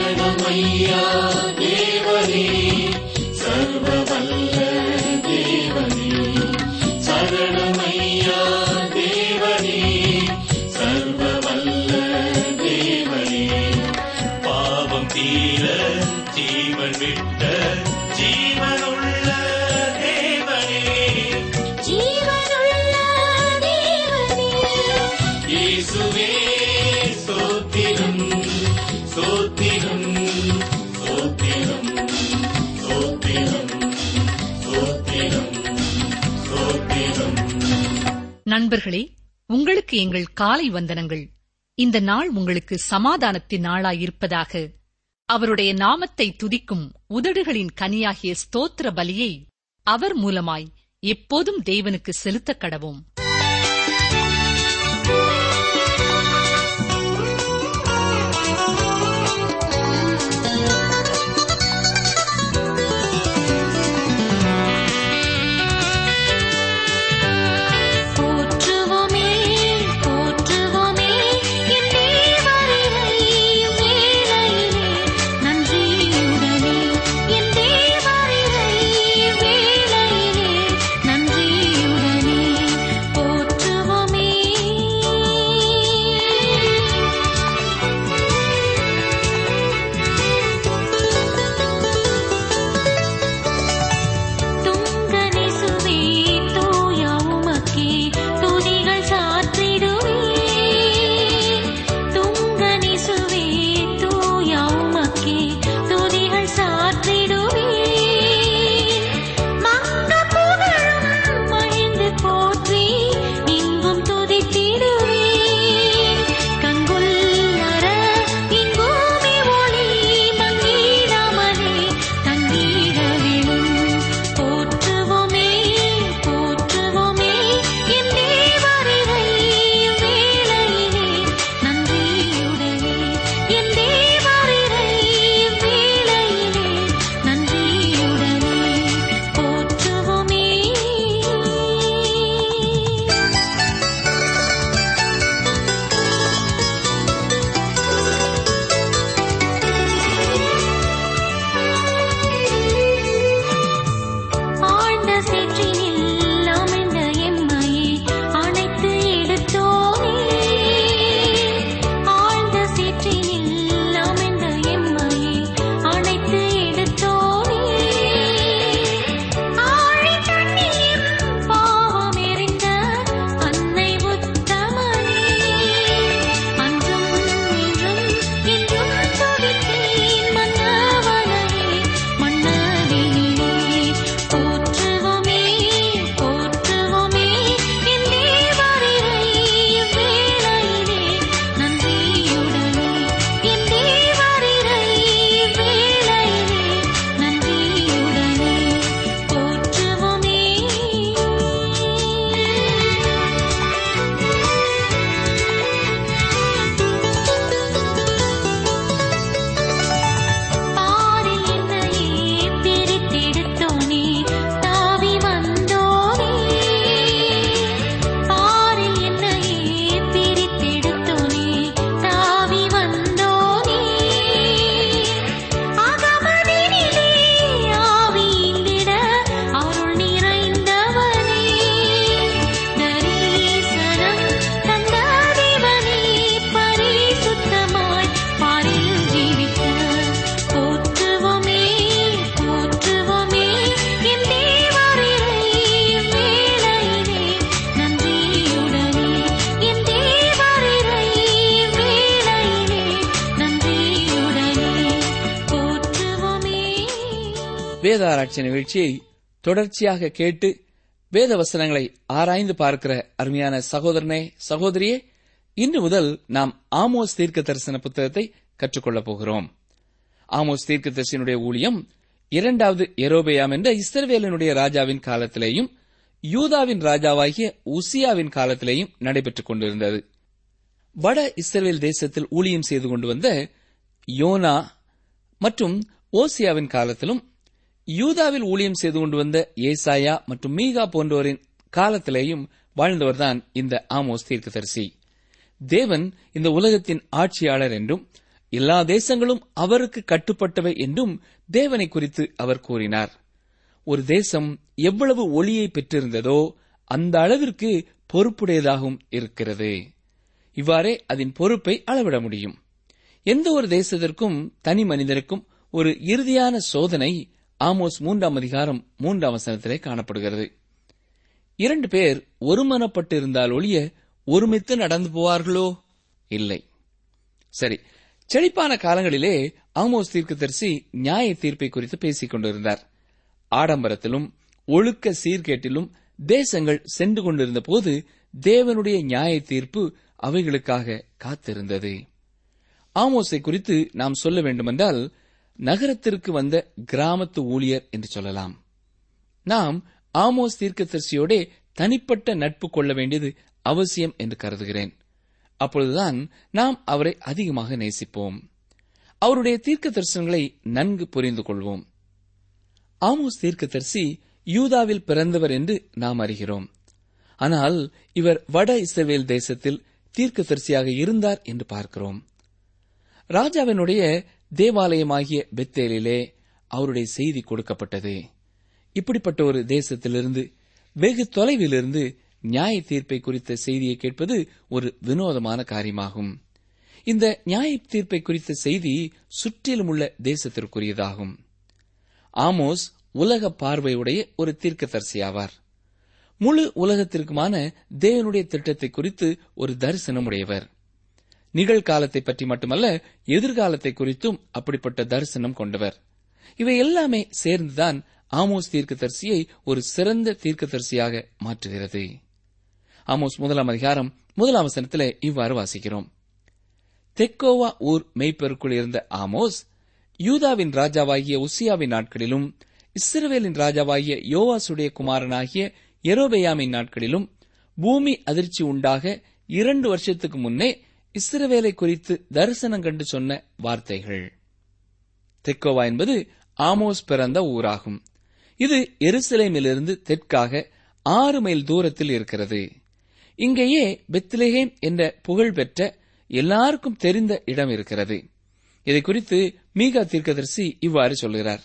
शरणमय्या देवदे நண்பர்களே உங்களுக்கு எங்கள் காலை வந்தனங்கள். இந்த நாள் உங்களுக்கு சமாதானத்தின் நாளாயிருப்பதாக. அவருடைய நாமத்தை துதிக்கும் உதடுகளின் கனியாகிய ஸ்தோத்திர பலியை அவர் மூலமாய் எப்போதும் தேவனுக்கு செலுத்தக் கடவோம். வேதாராய்ச்சி நிகழ்ச்சியை தொடர்ச்சியாக கேட்டு வேத வசனங்களை ஆராய்ந்து பார்க்கிற அருமையான சகோதரனே சகோதரியே இன்று முதல் நாம் ஆமோஸ் தீர்க்க தரிசன புத்தகத்தை கற்றுக்கொள்ளப் போகிறோம். ஆமோஸ் தீர்க்க தரிசனுடைய ஊழியம் இரண்டாவது எரோபேயாம் என்ற இஸ்ரவேலனுடைய ராஜாவின் காலத்திலேயும் யூதாவின் ராஜாவாகிய உசியாவின் காலத்திலேயும் நடைபெற்றுக் கொண்டிருந்தது. வட இஸ்ரேல் தேசத்தில் ஊழியம் செய்து கொண்டு வந்த யோனா மற்றும் ஓசியாவின் காலத்திலும் யூதாவில் ஊழியம் செய்து கொண்டு வந்த ஏசாயா மற்றும் மீகா போன்றோரின் காலத்திலேயும் வாழ்ந்தவர்தான் இந்த ஆமோஸ் தீர்க்கதரிசி. தேவன் இந்த உலகத்தின் ஆட்சியாளர் என்றும் எல்லா தேசங்களும் அவருக்கு கட்டுப்பட்டவை என்றும் தேவனை குறித்து அவர் கூறினார். ஒரு தேசம் எவ்வளவு ஒளியை பெற்றிருந்ததோ அந்த அளவிற்கு பொறுப்புடையதாகவும் இருக்கிறது. இவ்வாறே அதன் பொறுப்பை அளவிட முடியும். எந்த ஒரு தேசத்திற்கும் தனி மனிதருக்கும் ஒரு இறுதியான சோதனை ஆமோஸ் மூன்றாம் அதிகாரம் மூன்றாம் வசனத்திலே காணப்படுகிறது. இரண்டு பேர் ஒருமனப்பட்டிருந்தால் ஒழிய ஒருமித்து நடந்து போவார்களோ? இல்லை. சரி செழிப்பான காலங்களிலே ஆமோஸ் தீர்க்கதரிசி நியாய தீர்ப்பை குறித்து பேசிக் கொண்டிருந்தார். ஆடம்பரத்திலும் ஒழுக்க சீர்கேட்டிலும் தேசங்கள் சென்று கொண்டிருந்த போது தேவனுடைய நியாய தீர்ப்பு அவைகளுக்காக காத்திருந்தது. ஆமோஸை குறித்து நாம் சொல்ல வேண்டுமென்றால் நகரத்திற்கு வந்த கிராமத்து ஊழியர் என்று சொல்லலாம். நாம் ஆமோஸ் தீர்க்கதரிசியோட தனிப்பட்ட நட்பு கொள்ள வேண்டியது அவசியம் என்று கருதுகிறேன். அப்பொழுதுதான் நாம் அவரை அதிகமாக நேசிப்போம். அவருடைய தீர்க்க தரிசனங்களை நன்கு புரிந்து கொள்வோம். ஆமோஸ் தீர்க்கதரிசி யூதாவில் பிறந்தவர் என்று நாம் அறிகிறோம். ஆனால் இவர் வட இஸ்ரவேல் தேசத்தில் தீர்க்கதரிசியாக இருந்தார் என்று பார்க்கிறோம். ராஜாவினுடைய தேவாலயமாகிய பெத்தேலிலே அவருடைய செய்தி கொடுக்கப்பட்டது. இப்படிப்பட்ட ஒரு தேசத்திலிருந்து வெகு தொலைவிலிருந்து நியாய தீர்ப்பை குறித்த செய்தியை கேட்பது ஒரு வினோதமான காரியமாகும். இந்த நியாய தீர்ப்பை குறித்த செய்தி சுற்றிலும் உள்ள தேசத்திற்குரியதாகும். ஆமோஸ் உலக பார்வையுடைய ஒரு தீர்க்கதரிசியாவார். முழு உலகத்திற்குமான தேவனுடைய திட்டத்தை குறித்து ஒரு தரிசனம் உடையவர் நிகழ்காலத்தை பற்றி மட்டுமல்ல எதிர்காலத்தை குறித்தும் அப்படிப்பட்ட தரிசனம் கொண்டவர். இவை எல்லாமே சேர்ந்துதான் ஆமோஸ் தீர்க்கதரிசியை ஒரு சிறந்த தீர்க்கதரிசியாக மாற்றுகிறது. ஆமோஸ் முதலாம் அதிகாரம் முதலாம் வசனத்தில் இவ்வாறு வாசிக்கிறோம். தெக்கோவா ஊர் மெய்ப்பெருக்குள் இருந்த ஆமோஸ் யூதாவின் ராஜாவாகிய உசியாவின் நாட்களிலும் இஸ்ரவேலின் ராஜாவாகிய யோவாசுடைய குமாரனாகிய எரோபெயாமின் நாட்களிலும் பூமி அதிர்ச்சி உண்டாக இரண்டு வருஷத்துக்கு முன்னே இஸ்ரவேலை குறித்து தரிசனம் கண்டு சொன்ன வார்த்தைகள். தெக்கோவா என்பது ஆமோஸ் பிறந்த ஊராகும். இது எருசலேமிலிருந்து தெற்காக ஆறு மைல் தூரத்தில் இருக்கிறது. இங்கேயே பெத்லேஹேம் என்ற புகழ்பெற்ற எல்லாருக்கும் தெரிந்த இடம் இருக்கிறது. இதை குறித்து மீகா தீர்க்கதரிசி இவ்வாறு சொல்கிறார்.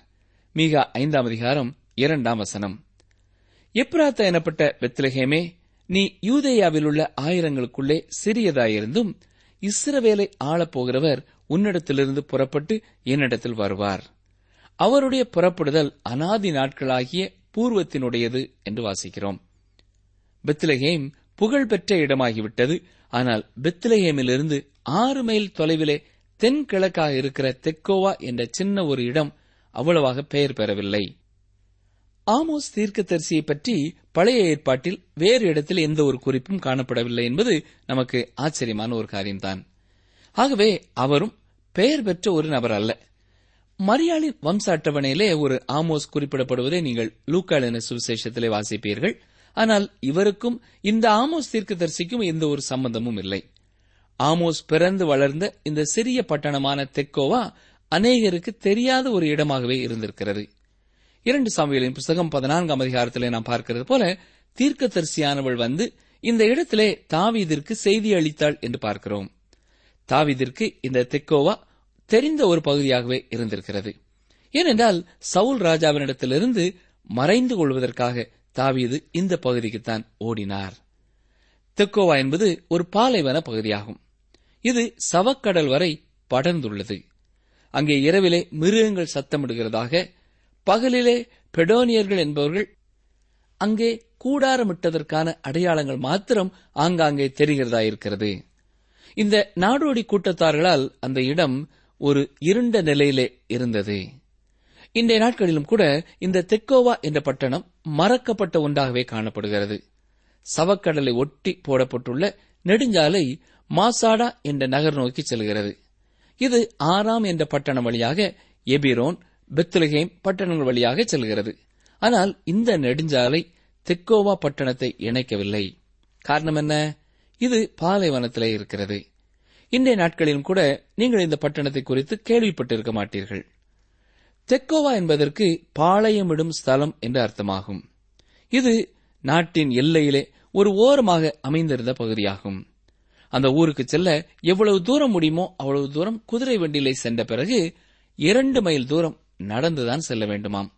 மீகா ஐந்தாம் அதிகாரம் இரண்டாம் வசனம். எப்ராத்தா எனப்பட்ட பெத்லஹேமே நீ யூதேயாவில் உள்ள ஆயிரங்களுக்குள்ளே சிறியதாயிருந்தும் இஸ்ரவேலை ஆளப்போகிறவர் உன்னிடத்திலிருந்து புறப்பட்டு என்னிடத்தில் வருவார். அவருடைய புறப்படுதல் அனாதி நாட்களாகிய பூர்வத்தினுடையது என்று வாசிக்கிறோம். பெத்லஹேம் புகழ்பெற்ற இடமாகிவிட்டது. ஆனால் பெத்லஹேமிலிருந்து ஆறு மைல் தொலைவிலே தென்கிழக்காக இருக்கிற தெக்கோவா என்ற சின்ன ஒரு இடம் அவ்வளவாக பெயர் பெறவில்லை. ஆமோஸ் தீர்க்கதரிசியை பற்றி பழைய ஏற்பாட்டில் வேறு இடத்தில் எந்த ஒரு குறிப்பும் காணப்படவில்லை என்பது நமக்கு ஆச்சரியமான ஒரு காரியம்தான். ஆகவே அவரும் பெயர் பெற்ற ஒரு நபர் அல்ல. மரியாளின் வம்ச அட்டவணையிலே ஒரு ஆமோஸ் குறிப்பிடப்படுவதை நீங்கள் லூக்காளின சுவிசேஷத்திலே வாசிப்பீர்கள். ஆனால் இவருக்கும் இந்த ஆமோஸ் தீர்க்கதரிசிக்கும் எந்த ஒரு சம்பந்தமும் இல்லை. ஆமோஸ் பிறந்து வளர்ந்த இந்த சிறிய பட்டணமான தெக்கோவா அநேகருக்கு தெரியாத ஒரு இடமாகவே இருந்திருக்கிறது. இரண்டு சாமிகளின் புஸ்தகம் பதினான்காம் அதிகாரத்திலே நாம் பார்க்கிறது போல தீர்க்கதரிசியானவள் வந்து இந்த இடத்திலே தாவீதிற்கு செய்தி அளித்தாள் என்று பார்க்கிறோம். தாவீதிற்கு இந்த தெக்கோவா தெரிந்த ஒரு பகுதியாகவே இருந்திருக்கிறது. ஏனென்றால் சவுல் ராஜாவினிடத்திலிருந்து மறைந்து கொள்வதற்காக தாவீது இந்த பகுதிக்குத்தான் ஓடினார். தெக்கோவா என்பது ஒரு பாலைவன பகுதியாகும். இது சவக்கடல் வரை படர்ந்துள்ளது. அங்கே இரவிலே மிருகங்கள் சத்தமிடுகிறதாக பகலிலே பெடோனியர்கள் என்பவர்கள் அங்கே கூடாரமிட்டதற்கான அடையாளங்கள் மாத்திரம் ஆங்காங்கே தெரிகிறதா இருக்கிறது இந்த நாடோடி கூட்டத்தார்களால் அந்த இடம் ஒரு இருண்ட நிலையிலே இருந்தது. இன்றைய நாட்களிலும் கூட இந்த தெக்கோவா என்ற பட்டணம் மறக்கப்பட்ட ஒன்றாகவே காணப்படுகிறது. சவக்கடலை ஒட்டி போடப்பட்டுள்ள நெடுஞ்சாலை மாசாடா என்ற நகர் நோக்கி செல்கிறது. இது ஆறாம் என்ற பட்டணம் வழியாக எபிரோன் பெத்லகேம் பட்டணங்கள் வழியாக செல்கிறது. ஆனால் இந்த நெடுஞ்சாலை தெக்கோவா பட்டணத்தை இணைக்கவில்லை. காரணம் என்ன? இது பாலைவனத்திலே இருக்கிறது. இன்றைய நாட்களிலும் கூட நீங்கள் இந்த பட்டணத்தை குறித்து கேள்விப்பட்டிருக்க மாட்டீர்கள். தெக்கோவா என்பதற்கு பாளையமிடும் ஸ்தலம் என்று அர்த்தமாகும். இது நாட்டின் எல்லையிலே ஒரு ஓரமாக அமைந்திருந்த பகுதியாகும். அந்த ஊருக்கு செல்ல எவ்வளவு தூரம் முடியுமோ அவ்வளவு தூரம் குதிரை வண்டியிலே சென்ற பிறகு இரண்டு மைல் தூரம் நடந்துதான் செல்ல வேண்டுமாம்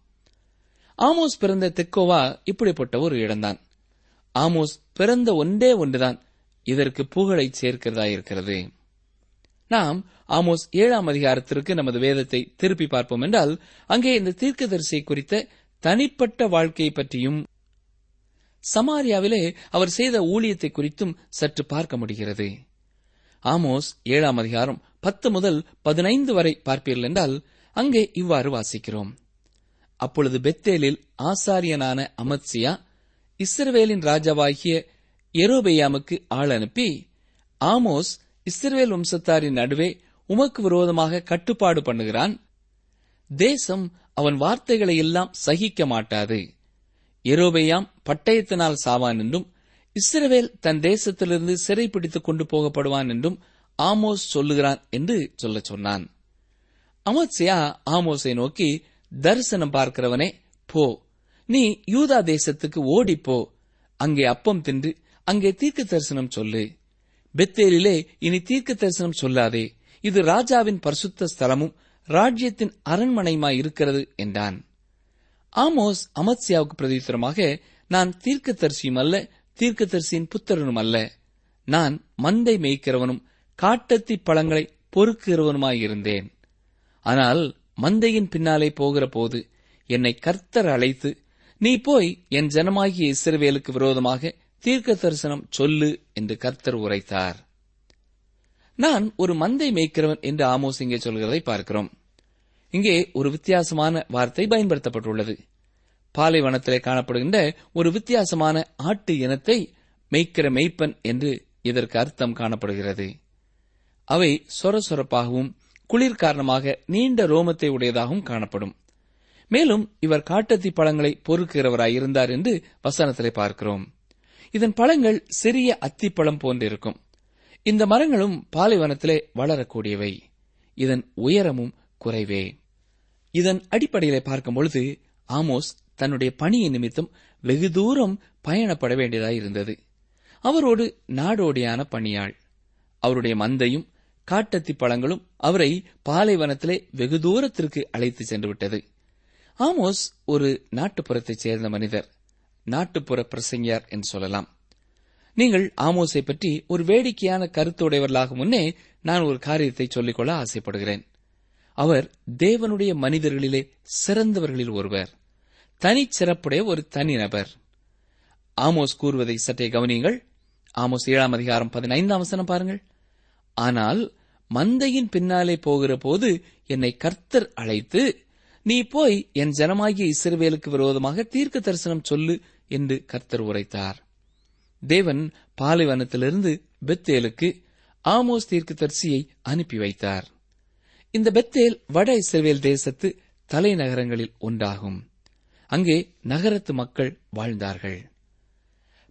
ஆமோஸ் பிறந்த தெக்கோவா இப்படிப்பட்ட ஒரு இடம்தான். ஆமோஸ் பிறந்த ஒன்றே ஒன்றுதான் இதற்கு புகழை சேர்க்கிறதா இருக்கிறது. நாம் ஆமோஸ் ஏழாம் அதிகாரத்திற்கு நமது வேதத்தை திருப்பி பார்ப்போம் என்றால் அங்கே இந்த தீர்க்கதரிசியை குறித்த தனிப்பட்ட வாழ்க்கையை பற்றியும் சமாரியாவிலே அவர் செய்த ஊழியத்தை குறித்தும் சற்று பார்க்க முடிகிறது. ஆமோஸ் ஏழாம் அதிகாரம் பத்து முதல் பதினைந்து வரை பார்ப்பீர்கள் என்றால் அங்கே இவ்வாறு வாசிக்கிறோம். அப்பொழுது பெத்தேலில் ஆசாரியனான அமத்சியா இஸ்ரவேலின் ராஜாவாகிய எரோபெயாமுக்கு ஆள் அனுப்பி ஆமோஸ் இஸ்ரவேல் வம்சத்தாரின் நடுவே உமக்கு விரோதமாக கட்டுப்பாடு பண்ணுகிறான். தேசம் அவன் வார்த்தைகளை எல்லாம் சகிக்க மாட்டாது. எரோபெயாம் பட்டயத்தினால் சாவான் என்றும் இஸ்ரவேல் தன் தேசத்திலிருந்து சிறைப்பிடித்துக் கொண்டு போகப்படுவான் என்றும் ஆமோஸ் சொல்லுகிறான் என்று சொல்லச் சொன்னான். அமத்சியா ஆமோஸை நோக்கி தரிசனம் பார்க்கிறவனே போ. நீ யூதா தேசத்துக்கு ஓடிப்போ அங்கே அப்பம் தின்று அங்கே தீர்க்க தரிசனம் சொல்லு. பெத்தேலிலே இனி தீர்க்க தரிசனம் சொல்லாதே. இது ராஜாவின் பரிசுத்த ஸ்தலமும் ராஜ்யத்தின் அரண்மனையுமாய் இருக்கிறது என்றான். ஆமோஸ் அமத்சியாவுக்கு பிரதித்திரமாக நான் தீர்க்கதரிசியும் அல்ல தீர்க்கதரிசியின் புத்திரனும் அல்ல. நான் மந்தை மேய்க்கிறவனும் காட்டத்தி பழங்களை பொறுக்கிறவனுமாயிருந்தேன் ஆனால் மந்தையின் பின்னாலே போகிற போது என்னை கர்த்தர் அழைத்து நீ போய் என் ஜனமாகிய இஸ்ரவேலுக்கு விரோதமாக தீர்க்க தரிசனம் சொல்லு என்று கர்த்தர் உரைத்தார். நான் ஒரு மந்தை மேய்க்கிறவன் என்று ஆமோஸ் இங்கே சொல்கிறதை பார்க்கிறோம். இங்கே ஒரு வித்தியாசமான வார்த்தை பயன்படுத்தப்பட்டுள்ளது. பாலைவனத்திலே காணப்படுகின்ற ஒரு வித்தியாசமான ஆட்டு இனத்தை மேய்க்கிற மெய்ப்பன் என்று இதற்கு அர்த்தம் காணப்படுகிறது. அவை சொரசொரப்பாகவும் குளிர் காரணமாக நீண்ட ரோமத்தை உடையதாகவும் காணப்படும். மேலும் இவர் காட்டத்தி பழங்களை பொறுக்கிறவராய் இருந்தார் என்று வசனத்திலே பார்க்கிறோம். இதன் பழங்கள் சிறிய அத்திப்பழம் போன்றிருக்கும். இந்த மரங்களும் பாலைவனத்திலே வளரக்கூடியவை. இதன் உயரமும் குறைவே. இதன் அடிப்படையிலே பார்க்கும் பொழுது ஆமோஸ் தன்னுடைய பணியின் நிமித்தம் வெகு தூரம் பயணப்பட வேண்டியதாயிருந்தது. அவரோடு நாடோடியான பணியாள். அவருடைய மந்தையும் காட்டத்தி பழங்களும் அவரை பாலைவனத்திலே வெகு தூரத்திற்கு அழைத்து சென்று விட்டது ஆமோஸ் ஒரு நாட்டுப்புறத்தைச் சேர்ந்த மனிதர். நாட்டுப்புற பிரசங்கியார் என்று சொல்லலாம். நீங்கள் ஆமோஸை பற்றி ஒரு வேடிக்கையான கருத்துடையவர்களாக முன்னே நான் ஒரு காரியத்தை சொல்லிக்கொள்ள ஆசைப்படுகிறேன். அவர் தேவனுடைய மனிதர்களிலே சிறந்தவர்களில் ஒருவர். தனிச்சிறப்புடைய ஒரு தனிநபர் ஆமோஸ் கூறுவதை சற்றே கவனியுங்கள். ஆமோஸ் ஏழாம் அதிகாரம் பதினைந்தாம் வசனம் பாருங்கள். ஆனால் மந்தையின் பின்னாலே போகிற போது என்னை கர்த்தர் அழைத்து நீ போய் என் ஜனமாகிய இஸ்ரவேலுக்கு விரோதமாக தீர்க்க தரிசனம் சொல்லு என்று கர்த்தர் உரைத்தார். தேவன் பாலைவனத்திலிருந்து பெத்தேலுக்கு ஆமோஸ் தீர்க்கதரிசியை அனுப்பி வைத்தார். இந்த பெத்தேல் வட இஸ்ரவேல் தேசத்து தலைநகரங்களில் ஒன்றாகும். அங்கே நகரத்து மக்கள் வாழ்ந்தார்கள்.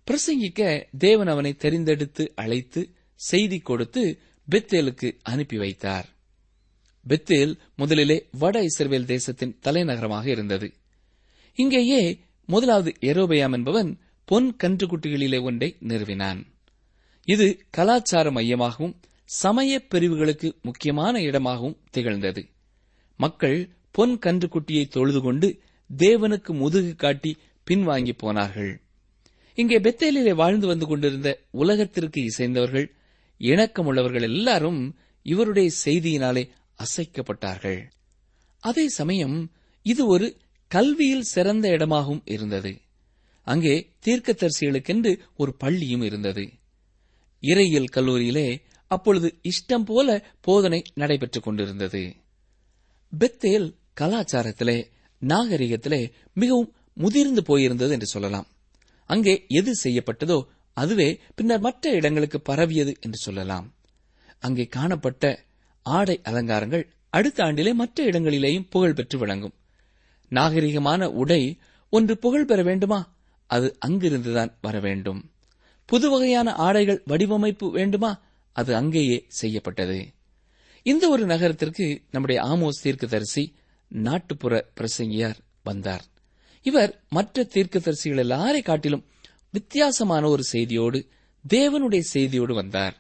பிரசங்கிக்க தேவன் அவனை தெரிந்தெடுத்து அழைத்து செய்தி கொடுத்து பெத்தேலுக்கு அனுப்பி வைத்தார். பெத்தேல் முதலிலே வட இஸ்ரேல் தேசத்தின் தலைநகரமாக இருந்தது. இங்கேயே முதலாவது எரோபயாம் என்பவன் பொன் கன்றுக்குட்டிகளிலே ஒன்றை நிறுவினான். இது கலாச்சார மையமாகவும் சமய பிரிவுகளுக்கு முக்கியமான இடமாகவும் திகழ்ந்தது. மக்கள் பொன் கன்றுக்குட்டியை தொழுது கொண்டு தேவனுக்கு முதுகு காட்டி பின்வாங்கி போனார்கள். இங்கே பெத்தேலிலே வாழ்ந்து வந்து கொண்டிருந்த உலகத்திற்கு இசைந்தவர்கள் இணக்கமுள்ளவர்கள் எல்லாரும் இவருடைய செய்தியினாலே அசைக்கப்பட்டார்கள். அதே சமயம் இது ஒரு கல்வியில் சிறந்த இடமாகவும் இருந்தது. அங்கே தீர்க்கதரிசிகளுக்கென்று ஒரு பள்ளியும் இருந்தது. இறையியல் கல்லூரியிலே அப்பொழுது இஷ்டம் போல போதனை நடைபெற்றுக் கொண்டிருந்தது. பெத்தேல் கலாச்சாரத்திலே நாகரிகத்திலே மிகவும் முதிர்ந்து போயிருந்தது என்று சொல்லலாம். அங்கே எது செய்யப்பட்டதோ அதுவே பின்னர் மற்ற இடங்களுக்கு பரவியது என்று சொல்லலாம். அங்கே காணப்பட்ட ஆடை அலங்காரங்கள் அடுத்த ஆண்டிலே மற்ற இடங்களிலேயும் புகழ் பெற்று விளங்கும். நாகரிகமான உடை ஒன்று புகழ் பெற வேண்டுமா? அது அங்கிருந்துதான் வர வேண்டும். புது வகையான ஆடைகள் வடிவமைப்பு வேண்டுமா? அது அங்கேயே செய்யப்பட்டது. இந்த ஒரு நகரத்திற்கு நம்முடைய ஆமோஸ் தீர்க்கதரிசி நாட்டுப்புற பிரசங்கியார் வந்தார். இவர் மற்ற தீர்க்கதரிசிகள் எல்லாரை காட்டிலும் வித்தியாசமான ஒரு செய்தியோடு தேவனுடைய செய்தியோடு வந்தார்.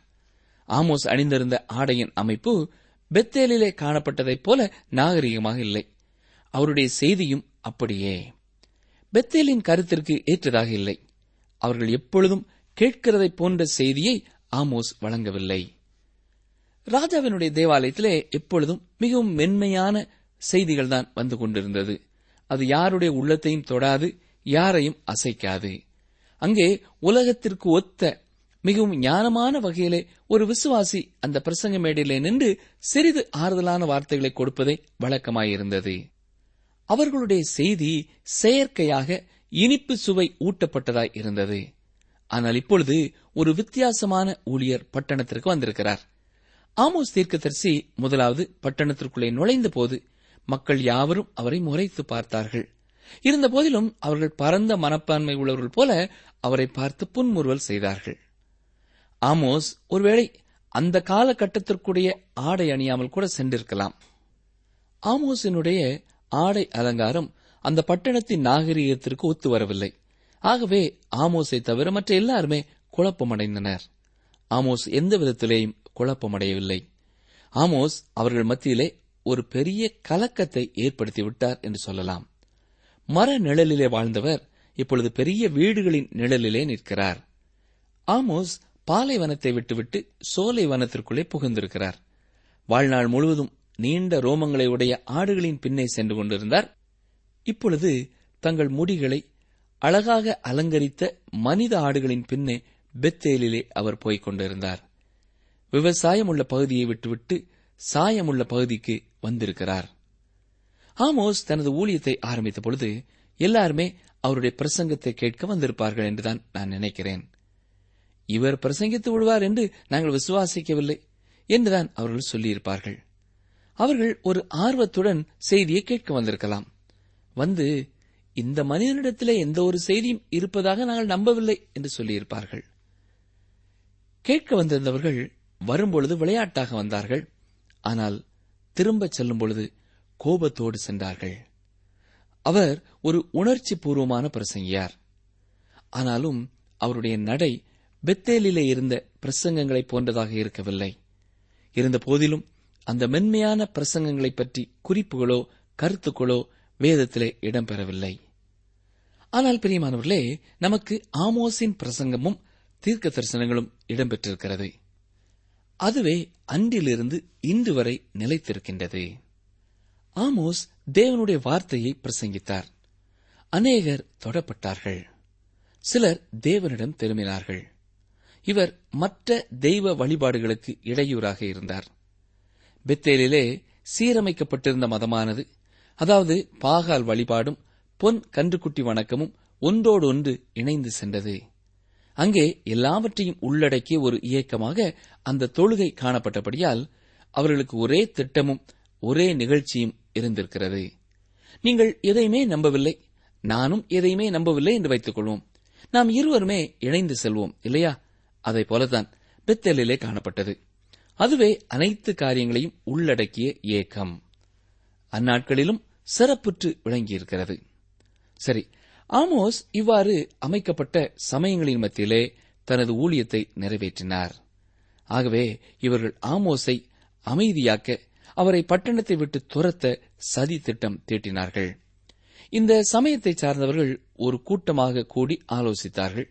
ஆமோஸ் அணிந்திருந்த ஆடையின் அமைப்பு பெத்தேலிலே காணப்பட்டதைப் போல நாகரிகமாக இல்லை. அவருடைய செய்தியும் அப்படியே. பெத்தேலின் கருத்திற்கு ஏற்றதாக இல்லை. அவர்கள் எப்பொழுதும் கேட்கிறதை போன்ற செய்தியை ஆமோஸ் வழங்கவில்லை. ராஜாவினுடைய தேவாலயத்திலே எப்பொழுதும் மிகவும் மென்மையான செய்திகள் தான் வந்து கொண்டிருந்தது. அது யாருடைய உள்ளத்தையும் தொடாது யாரையும் அசைக்காது. அங்கே உலகத்திற்கு ஒத்த மிகவும் ஞானமான வகையிலே ஒரு விசுவாசி அந்த பிரசங்க மேடையிலே நின்று சிறிது ஆறுதலான வார்த்தைகளை கொடுப்பதே வழக்கமாயிருந்தது. அவர்களுடைய செய்தி செயற்கையாக இனிப்பு சுவை ஊட்டப்பட்டதாய் இருந்தது. ஆனால் இப்பொழுது ஒரு வித்தியாசமான ஊழியர் பட்டணத்திற்கு வந்திருக்கிறார். ஆமோஸ் தீர்க்கதரிசி முதலாவது பட்டணத்திற்குள்ளே நுழைந்த போது மக்கள் யாவரும் அவரை முறைத்து பார்த்தார்கள். இருந்த போதிலும் அவர்கள் பரந்த மனப்பான்மை உள்ளவர்கள் போல அவரை பார்த்து புன்முறுவல் செய்தார்கள். ஆமோஸ் ஒருவேளை அந்த காலகட்டத்திற்குடைய ஆடை அணியாமல் கூட சென்றிருக்கலாம். ஆமோஸினுடைய ஆடை அலங்காரம் அந்த பட்டணத்தின் நாகரீகத்திற்கு ஒத்து வரவில்லை. ஆகவே ஆமோஸை தவிர மற்ற எல்லாருமே குழப்பமடைந்தனர். ஆமோஸ் எந்த விதத்திலேயும் குழப்பமடையவில்லை. ஆமோஸ் அவர்கள் மத்தியிலே ஒரு பெரிய கலக்கத்தை ஏற்படுத்திவிட்டார் என்று சொல்லலாம். மர நிழலிலே வாழ்ந்தவர் இப்பொழுது பெரிய வீடுகளின் நிழலிலே நிற்கிறார். ஆமோஸ் பாலைவனத்தை விட்டுவிட்டு சோலை வனத்திற்குள்ளே புகுந்திருக்கிறார். வாழ்நாள் முழுவதும் நீண்ட ரோமங்களை உடைய ஆடுகளின் பின்னே சென்று கொண்டிருந்தார். இப்பொழுது தங்கள் முடிகளை அழகாக அலங்கரித்த மனித ஆடுகளின் பின்னே பெத்தேலிலே அவர் போய்க் கொண்டிருந்தார். விவசாயம் உள்ள பகுதியை விட்டுவிட்டு சாயமுள்ள பகுதிக்கு வந்திருக்கிறார். ஆமோஸ் தனது ஊழியத்தை ஆரம்பித்த பொழுது எல்லாருமே அவருடைய பிரசங்கத்தை கேட்க வந்திருப்பார்கள் என்றுதான் நான் நினைக்கிறேன். இவர் பிரசங்கித்து விடுவார் என்று நாங்கள் விசுவாசிக்கவில்லை என்றுதான் அவர்கள் சொல்லியிருப்பார்கள். அவர்கள் ஒரு ஆர்வத்துடன் செய்தியை கேட்க வந்திருக்கலாம். வந்து இந்த மனிதனிடத்திலே எந்த ஒரு செய்தியும் இருப்பதாக நாங்கள் நம்பவில்லை என்று சொல்லியிருப்பார்கள். கேட்க வந்திருந்தவர்கள் வரும்பொழுது விளையாட்டாக வந்தார்கள். ஆனால் திரும்பச் செல்லும் பொழுது கோபத்தோடு சென்றார்கள். அவர் ஒரு உணர்ச்சி பூர்வமான பிரசங்கியார். ஆனாலும் அவருடைய நடை பெத்தேலிலே இருந்த பிரசங்கங்களைப் போன்றதாக இருக்கவில்லை. இருந்த போதிலும் அந்த மென்மையான பிரசங்கங்களை பற்றி குறிப்புகளோ கருத்துக்களோ வேதத்திலே இடம்பெறவில்லை. ஆனால் பிரியமானவர்களே நமக்கு ஆமோஸின் பிரசங்கமும் தீர்க்க தரிசனங்களும் இடம்பெற்றிருக்கிறது. அதுவே அன்றிலிருந்து இன்று வரை நிலைத்திருக்கின்றது. ஆமோஸ் தேவனுடைய வார்த்தையை பிரசங்கித்தார். அநேகர் தொடப்பட்டார்கள். சிலர் தேவனிடம் திரும்பினார்கள். இவர் மற்ற தெய்வ வழிபாடுகளுக்கு இடையூறாக இருந்தார். பெத்தேலிலே சீரமைக்கப்பட்டிருந்த மதமானது அதாவது பாகால் வழிபாடும் பொன் கன்றுக்குட்டி வணக்கமும் ஒன்றோடு ஒன்று இணைந்து சென்றது. அங்கே எல்லாவற்றையும் உள்ளடக்கிய ஒரு இயக்கமாக அந்த தொழுகை காணப்பட்டபடியால் அவர்களுக்கு ஒரே திட்டமும் ஒரே நிகழ்ச்சியும் இருந்திருக்கிறது. நீங்கள் எதையுமே நம்பவில்லை. நானும் எதையுமே நம்பவில்லை என்று வைத்துக் கொள்வோம். நாம் இருவருமே இணைந்து செல்வோம் இல்லையா? அதை போலதான் பெத்தலிலே காணப்பட்டது. அதுவே அனைத்து காரியங்களையும் உள்ளடக்கிய ஏக்கம். அந்நாட்களிலும் சிறப்புற்று விளங்கியிருக்கிறது. சரி ஆமோஸ் இவ்வாறு அமைக்கப்பட்ட சமயங்களின் மத்தியிலே தனது ஊழியத்தை நிறைவேற்றினார். ஆகவே இவர்கள் ஆமோஸை அமைதியாக்க அவரை பட்டணத்தை விட்டு துரத்த சதி திட்டம் தீட்டினார்கள். இந்த சமயத்தை சார்ந்தவர்கள் ஒரு கூட்டமாக கூடி ஆலோசித்தார்கள்.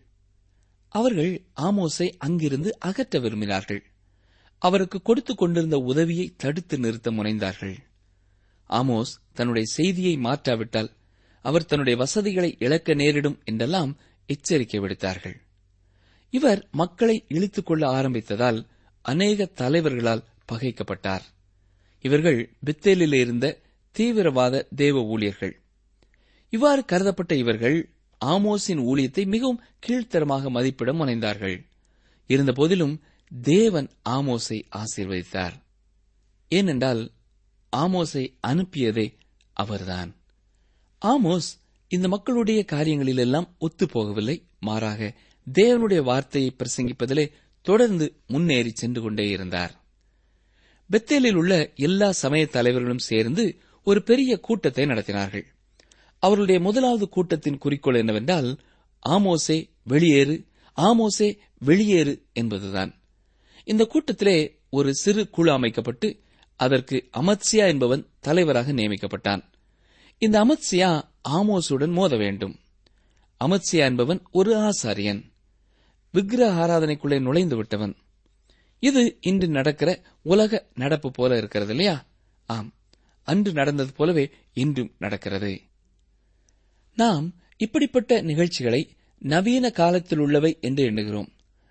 அவர்கள் ஆமோஸை அங்கிருந்து அகற்ற விரும்பினார்கள். அவருக்கு கொடுத்துக் கொண்டிருந்த உதவியை தடுத்து நிறுத்த முனைந்தார்கள். ஆமோஸ் தன்னுடைய செய்தியை மாற்றாவிட்டால் அவர் தன்னுடைய வசதிகளை இழக்க நேரிடும் என்றெல்லாம் எச்சரிக்கை விடுத்தார்கள். இவர் மக்களை இழுத்துக் கொள்ள ஆரம்பித்ததால் அநேக தலைவர்களால் பகைக்கப்பட்டார். இவர்கள் பித்தேலில் இருந்த தீவிரவாத தேவ ஊழியர்கள். இவ்வாறு கருதப்பட்ட இவர்கள் ஆமோஸின் ஊழியத்தை மிகவும் கீழ்த்தரமாக மதிப்பிட முனைந்தார்கள். இருந்தபோதிலும் தேவன் ஆமோஸை ஆசீர்வதித்தார். ஏனென்றால் ஆமோஸை அனுப்பியதே அவர்தான். ஆமோஸ் இந்த மக்களுடைய காரியங்களிலெல்லாம் ஒத்துப்போகவில்லை. மாறாக தேவனுடைய வார்த்தையை பிரசங்கிப்பதிலே தொடர்ந்து முன்னேறி சென்று கொண்டே இருந்தார். பெத்தேலில் உள்ள எல்லா சமய தலைவர்களும் சேர்ந்து ஒரு பெரிய கூட்டத்தை நடத்தினார்கள். அவர்களுடைய முதலாவது கூட்டத்தின் குறிக்கோள் என்னவென்றால் ஆமோசே வெளியேறு ஆமோசே வெளியேறு என்பதுதான். இந்த கூட்டத்திலே ஒரு சிறு குழு அமைக்கப்பட்டு அதற்கு அமத்சியா என்பவன் தலைவராக நியமிக்கப்பட்டான். இந்த அமத்சியா ஆமோசுடன் மோத வேண்டும். அமத்சியா என்பவன் ஒரு ஆசாரியன். விக்கிரக ஆராதனைக்குள்ளே நுழைந்து விட்டவன் இது இன்று நடக்கிற உலக நடப்பு போல இருக்கிறது இல்லையா? ஆம். அன்று நடந்தது போலவே இன்றும் நடக்கிறது. நாம் இப்படிப்பட்ட நிகழ்ச்சிகளை நவீன காலத்தில் உள்ளவை என்று எண்ணுகிறோம்.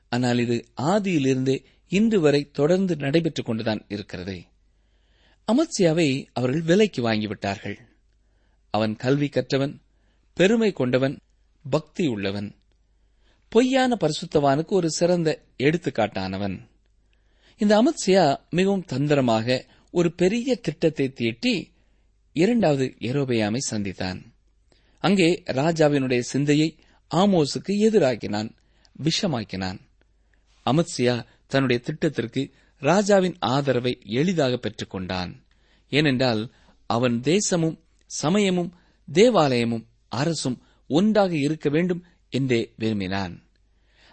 ஆனால் இது ஆதியிலிருந்தே இன்று வரை தொடர்ந்து நடைபெற்றுக் கொண்டுதான் இருக்கிறது. அமத்சியாவை அவர்கள் விலைக்கு வாங்கிவிட்டார்கள் அவன் கல்வி கற்றவன் பெருமை கொண்டவன் பக்தி உள்ளவன் பொய்யான பரிசுத்தவானுக்கு ஒரு சிறந்த எடுத்துக்காட்டானவன். இந்த அமத்சியா மிகவும் தந்திரமாக ஒரு பெரிய திட்டத்தை தீட்டி இரண்டாவது எரோபயாமை சந்தித்தான். அங்கே ராஜாவினுடைய சிந்தையை ஆமோஸுக்கு எதிராக்கினான் விஷமாக்கினான். அமத்சியா தன்னுடைய திட்டத்திற்கு ராஜாவின் ஆதரவை எளிதாக பெற்றுக் கொண்டான். ஏனென்றால் அவன் தேசமும் சமயமும் தேவாலயமும் அரசும் ஒன்றாக இருக்க வேண்டும் என்றே விரும்பினான்.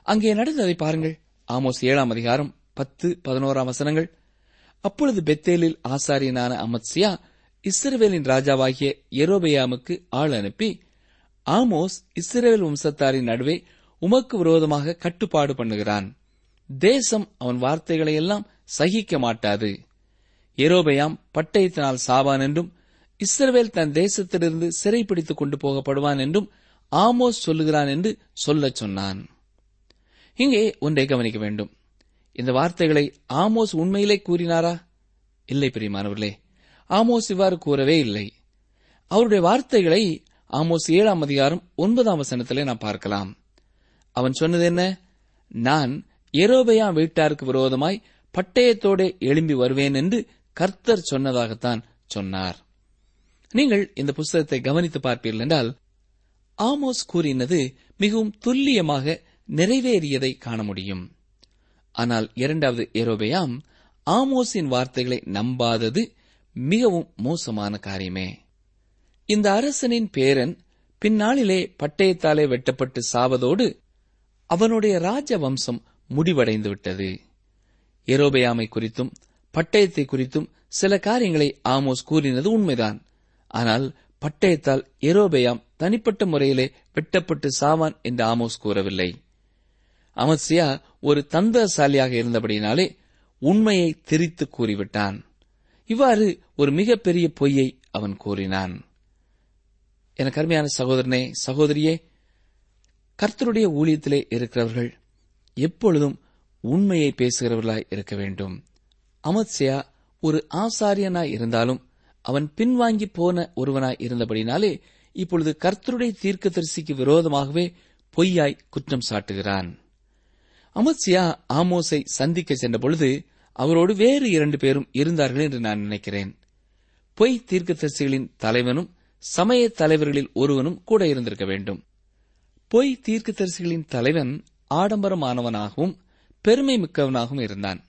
அங்கே நடந்ததை பாருங்கள். ஆமோஸ் ஏழாம் அதிகாரம் பத்து பதினோராம் வசனங்கள். அப்பொழுது பெத்தேலில் ஆசாரியனான அமத்சியா இஸ்ரவேலின் ராஜாவாகிய எரோபெயாமுக்கு ஆள் அனுப்பி ஆமோஸ் இஸ்ரேல் வம்சத்தாரின் நடுவே உமக்கு விரோதமாக கட்டுப்பாடு பண்ணுகிறான். தேசம் அவன் வார்த்தைகளை எல்லாம் சகிக்க மாட்டாது. எரோபயாம் பட்டயத்தினால் சாவான் என்றும் இஸ்ரவேல் தன் தேசத்திலிருந்து சிறைப்பிடித்துக் கொண்டு போகப்படுவான் என்றும் ஆமோஸ் சொல்லுகிறான் என்று சொல்லச் சொன்னான். இங்கே ஒன்றை கவனிக்க வேண்டும். இந்த வார்த்தைகளை ஆமோஸ் உண்மையிலே கூறினாரா? இல்லை பிரியமானவர்களே. ஆமோஸ் இவ்வாறு கூறவே இல்லை. அவருடைய வார்த்தைகளை ஆமோஸ் ஏழாம் அதிகாரம் ஒன்பதாம் வசனத்திலே நாம் பார்க்கலாம். அவன் சொன்னது என்ன? நான் எரோபையா வீட்டாருக்கு விரோதமாய் பட்டயத்தோடே எழும்பி வருவேன் என்று கர்த்தர் சொன்னதாகத்தான் சொன்னார். நீங்கள் இந்த புஸ்தகத்தை கவனித்து பார்ப்பீர்கள் என்றால் ஆமோஸ் கூறினது மிகவும் துல்லியமாக நிறைவேறியதை காண முடியும். ஆனால் இரண்டாவது எரோபெயாம் ஆமோஸின் வார்த்தைகளை நம்பாதது மிகவும் மோசமான காரியமே. இந்த அரசனின் பேரன் பின்னாளிலே பட்டயத்தாலே வெட்டப்பட்டு சாவதோடு அவனுடைய ராஜ வம்சம் முடிவடைந்து விட்டது. குறித்தும் பட்டயத்தை குறித்தும் சில காரியங்களை ஆமோஸ் கூறினது உண்மைதான். ஆனால் பட்டயத்தால் எரோபயாம் தனிப்பட்ட முறையிலே வெட்டப்பட்டு சாவான் என்று ஆமோஸ் கூறவில்லை. அமத்சியா ஒரு தந்திரசாலியாக இருந்தபடியினாலே உண்மையை திரித்து கூறிவிட்டான். இவ்வாறு ஒரு மிகப்பெரிய பொய்யை அவன் கூறினான். எனக்கு அருமையான சகோதரனே சகோதரியே கர்த்தருடைய ஊழியத்திலே இருக்கிறவர்கள் எப்பொழுதும் உண்மையை பேசுகிறவர்களாய் இருக்க வேண்டும். அமத்சியா ஒரு ஆசாரியனாய் இருந்தாலும் அவன் பின்வாங்கி போன ஒருவனாய் இருந்தபடினாலே இப்பொழுது கர்த்தருடைய தீர்க்க தரிசிக்கு விரோதமாகவே பொய்யாய் குற்றம் சாட்டுகிறான். அமத்சியா ஆமோஸை சந்திக்க சென்றபொழுது அவரோடு வேறு இரண்டு பேரும் இருந்தார்கள் என்று நான் நினைக்கிறேன். பொய் தீர்க்கதரிசிகளின் தலைவனும் சமய தலைவர்களில் ஒருவனும் கூட இருந்திருக்க வேண்டும். பொய் தீர்க்கதரிசிகளின் தலைவன் ஆடம்பரமானவனாகவும் பெருமை மிக்கவனாகவும் இருந்தான்.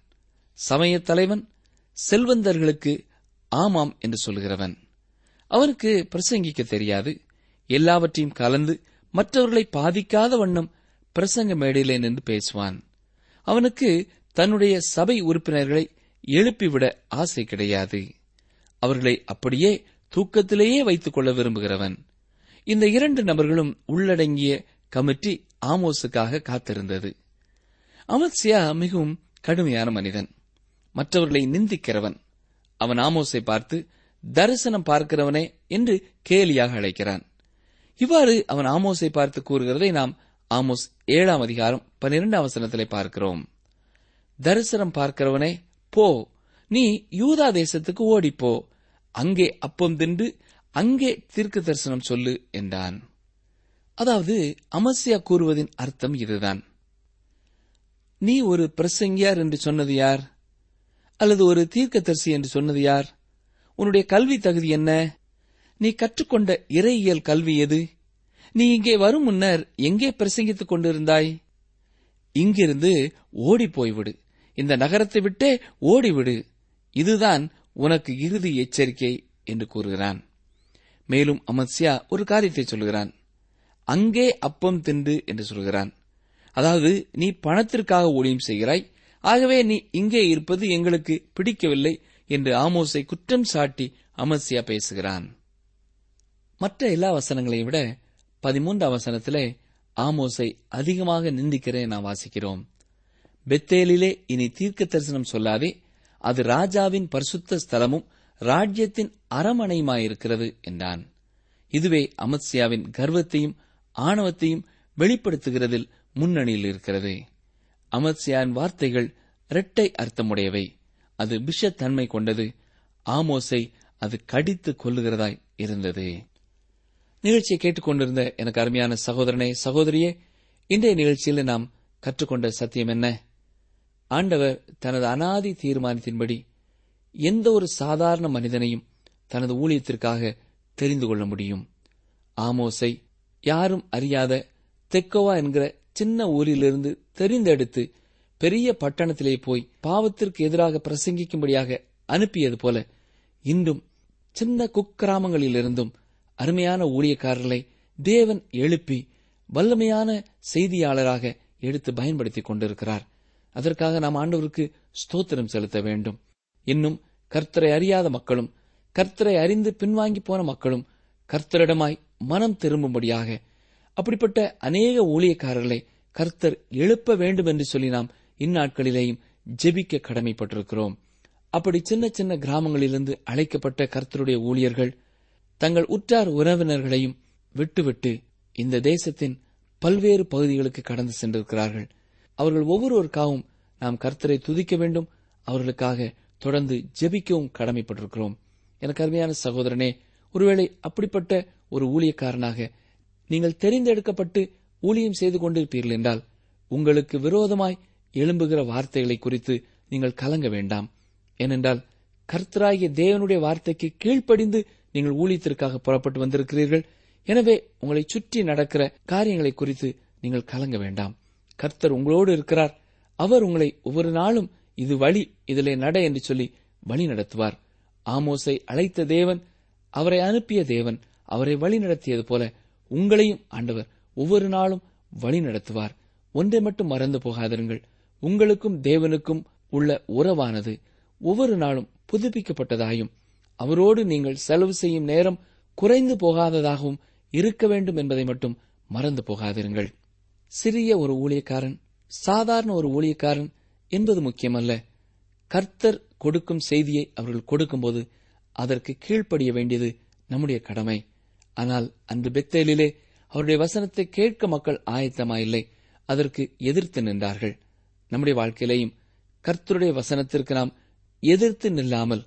சமய தலைவன் செல்வந்தர்களுக்கு ஆமாம் என்று சொல்கிறவன். அவனுக்கு பிரசங்கிக்க தெரியாது. எல்லாவற்றையும் கலந்து மற்றவர்களை பாதிக்காத வண்ணம் பிரசங்க மேடையிலே நின்று பேசுவான். அவனுக்கு தன்னுடைய சபை உறுப்பினர்களை எழுப்பிவிட ஆசை கிடையாது. அவர்களை அப்படியே தூக்கத்திலேயே வைத்துக் கொள்ள விரும்புகிறவன். இந்த இரண்டு நபர்களும் உள்ளடங்கிய கமிட்டி ஆமோஸுக்காக காத்திருந்தது. அமத்சியா மிகவும் கடுமையான மனிதன். மற்றவர்களை நிந்திக்கிறவன். அவன் ஆமோஸை பார்த்து தரிசனம் பார்க்கிறவனே என்று கேலியாக அழைக்கிறான். இவ்வாறு அவன் ஆமோஸை பார்த்து கூறுகிறதை நாம் ஆமோஸ் ஏழாம் அதிகாரம் பன்னிரெண்டாம் வசனத்திலே பார்க்கிறோம். தரிசனம் பார்க்கிறவனே போ நீ யூதா தேசத்துக்கு ஓடிப்போ. அங்கே அப்பம் தின்று அங்கே தீர்க்க தரிசனம் சொல்லு என்றான். அதாவது அமசியா கூறுவதின் அர்த்தம் இதுதான். நீ ஒரு பிரசங்கியார் என்று சொன்னது யார்? அல்லது ஒரு தீர்க்கதரிசி என்று சொன்னது யார்? உன்னுடைய கல்வி தகுதி என்ன? நீ கற்றுக்கொண்ட இறையியல் கல்வி எது? நீ இங்கே வரும் முன்னர் எங்கே பிரசங்கித்துக் கொண்டிருந்தாய்? இங்கிருந்து ஓடி போய்விடு. இந்த நகரத்தை விட்டே ஓடிவிடு. இதுதான் உனக்கு இறுதி எச்சரிக்கை என்று கூறுகிறான். மேலும் அமத்சியா ஒரு காரியத்தை சொல்கிறான் அங்கே அப்பம் தின்று என்று சொல்கிறான் அதாவது நீ பணத்திற்காக ஊழியம் செய்கிறாய். ஆகவே நீ இங்கே இருப்பது எங்களுக்கு பிடிக்கவில்லை என்று ஆமோஸை குற்றம் சாட்டி அமத்சியா பேசுகிறான். மற்ற எல்லா வசனங்களையும் விட பதிமூன்றாம் வசனத்திலே ஆமோஸை அதிகமாக நிந்திக்கிறேன் நாம் வாசிக்கிறோம். பெத்தேலிலே இனி தீர்க்க தரிசனம் சொல்லாதே அது ராஜாவின் பரிசுத்த ஸ்தலமும் ராஜ்யத்தின் அரமனையுமாயிருக்கிறது என்றான். இதுவே அமத்சியாவின் கர்வத்தையும் ஆணவத்தையும் வெளிப்படுத்துகிறதில் முன்னணியில் இருக்கிறது. அமத்சியாவின் வார்த்தைகள் இரட்டை அர்த்தமுடையவை. அது விஷத்தன்மை கொண்டது. ஆமோஸை அது கடித்து கொள்ளுகிறதாய் இருந்தது. நிகழ்ச்சியை கேட்டுக்கொண்டிருந்த எனக்கு அருமையான சகோதரனே சகோதரியே இன்றைய நிகழ்ச்சியில் நாம் கற்றுக்கொண்ட சத்தியம் என்ன? ஆண்டவர் தனது அனாதி தீர்மானத்தின்படி எந்த ஒரு சாதாரண மனிதனையும் தனது ஊழியத்திற்காக தெரிந்து கொள்ள முடியும். ஆமோசை யாரும் அறியாத தெக்கோவா என்கிற சின்ன ஊரிலிருந்து தெரிந்தெடுத்து பெரிய பட்டணத்திலே போய் பாவத்திற்கு எதிராக பிரசங்கிக்கும்படியாக அனுப்பியது போல இன்றும் சின்ன குக்கிராமங்களிலிருந்தும் அருமையான ஊழியக்காரர்களை தேவன் எழுப்பி வல்லமையான செய்தியாளராக எடுத்து பயன்படுத்திக் கொண்டிருக்கிறார். அதற்காக நாம் ஆண்டவருக்கு ஸ்தோத்திரம் செலுத்த வேண்டும். இன்னும் கர்த்தரை அறியாத மக்களும் கர்த்தரை அறிந்து பின்வாங்கி போன மக்களும் கர்த்தரிடமாய் மனம் திரும்பும்படியாக அப்படிப்பட்ட அநேக ஊழியக்காரர்களை கர்த்தர் எழுப்ப வேண்டும் என்று சொல்லி நாம் இந்நாட்களிலேயும் ஜெபிக்க கடமைப்பட்டிருக்கிறோம். அப்படி சின்ன சின்ன கிராமங்களிலிருந்து அழைக்கப்பட்ட கர்த்தருடைய ஊழியர்கள் தங்கள் உற்றார் உறவினர்களையும் விட்டுவிட்டு இந்த தேசத்தின் பல்வேறு பகுதிகளுக்கு கடந்து சென்றிருக்கிறார்கள். அவர்கள் ஒவ்வொருவருக்காகவும் நாம் கர்த்தரை துதிக்க வேண்டும். அவர்களுக்காக தொடர்ந்து ஜெபிக்கவும் கடமைப்பட்டிருக்கிறோம். எனக்கு அருமையான சகோதரனே ஒருவேளை அப்படிப்பட்ட ஒரு ஊழியக்காரனாக நீங்கள் தெரிந்தெடுக்கப்பட்டு ஊழியம் செய்து கொண்டிருப்பீர்கள் என்றால் உங்களுக்கு விரோதமாய் எழும்புகிற வார்த்தைகளை குறித்து நீங்கள் கலங்க வேண்டாம். ஏனென்றால் கர்த்தராகிய தேவனுடைய வார்த்தைக்கு கீழ்ப்படிந்து நீங்கள் ஊழியத்திற்காக புறப்பட்டு வந்திருக்கிறீர்கள். எனவே உங்களை சுற்றி நடக்கிற காரியங்களை குறித்து நீங்கள் கலங்க வேண்டாம். கர்த்தர் உங்களோடு இருக்கிறார். அவர் உங்களை ஒவ்வொரு நாளும் இது வழி இதிலே நட என்று சொல்லி வழி நடத்துவார். ஆமோஸை அழைத்த தேவன் அவரை அனுப்பிய தேவன் அவரை வழி நடத்தியது போல உங்களையும் ஆண்டவர் ஒவ்வொரு நாளும் வழி நடத்துவார். ஒன்றை மட்டும் மறந்து போகாதிருங்கள். உங்களுக்கும் தேவனுக்கும் உள்ள உறவானது ஒவ்வொரு நாளும் புதுப்பிக்கப்பட்டதாயும் அவரோடு நீங்கள் செலவு செய்யும் நேரம் குறைந்து போகாததாகவும் இருக்க வேண்டும் என்பதை மட்டும் மறந்து போகாதிருங்கள். சிறிய ஒரு ஊழியக்காரன் சாதாரண ஒரு ஊழியக்காரன் என்பது முக்கியமல்ல. கர்த்தர் கொடுக்கும் செய்தியை அவர்கள் கொடுக்கும்போது அதற்கு கீழ்ப்படிய வேண்டியது நம்முடைய கடமை. ஆனால் அன்று பெத்தேலிலே அவருடைய வசனத்தை கேட்க மக்கள் ஆயத்தமாயில்லை அதற்கு எதிர்த்து நின்றார்கள். நம்முடைய வாழ்க்கையிலேயும் கர்த்தருடைய வசனத்திற்கு நாம் எதிர்த்து நில்லாமல்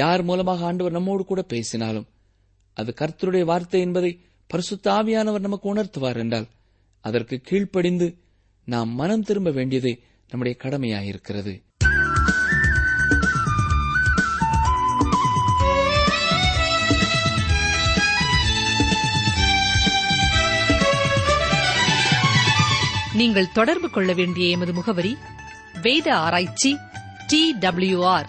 யார் மூலமாக ஆண்டவர் நம்மோடு கூட பேசினாலும் அது கர்த்தருடைய வார்த்தை என்பதை பரிசுத்த ஆவியானவர் நமக்கு உணர்த்துவார் என்றால் அதற்கு கீழ்ப்படிந்து நாம் மனம் திரும்ப வேண்டியதே நம்முடைய கடமையாயிருக்கிறது. நீங்கள் தொடர்பு கொள்ள வேண்டிய எமது முகவரி வேத ஆராய்ச்சி D W R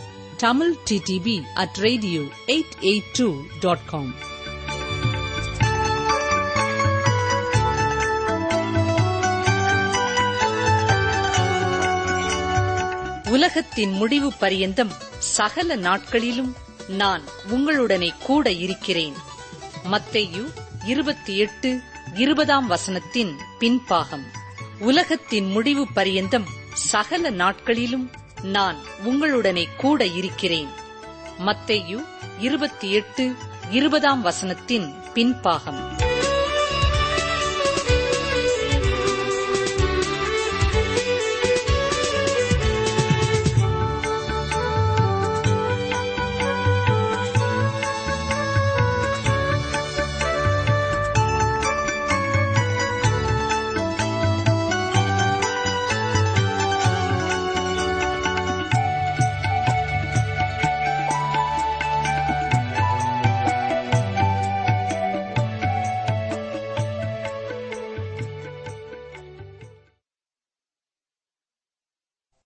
Tamil TTV at radio eight eight two dot com உலகத்தின் முடிவு பரியந்தம் சகல நாட்களிலும் நான் உங்களுடனே கூட இருக்கிறேன். மத்தையு இருபத்தி எட்டு இருபதாம் வசனத்தின் பின்பாகம். உலகத்தின் முடிவு பரியந்தம் சகல நாட்களிலும் நான் உங்களுடனே கூட இருக்கிறேன். மத்தையு இருபத்தி எட்டு இருபதாம் வசனத்தின் பின்பாகம்.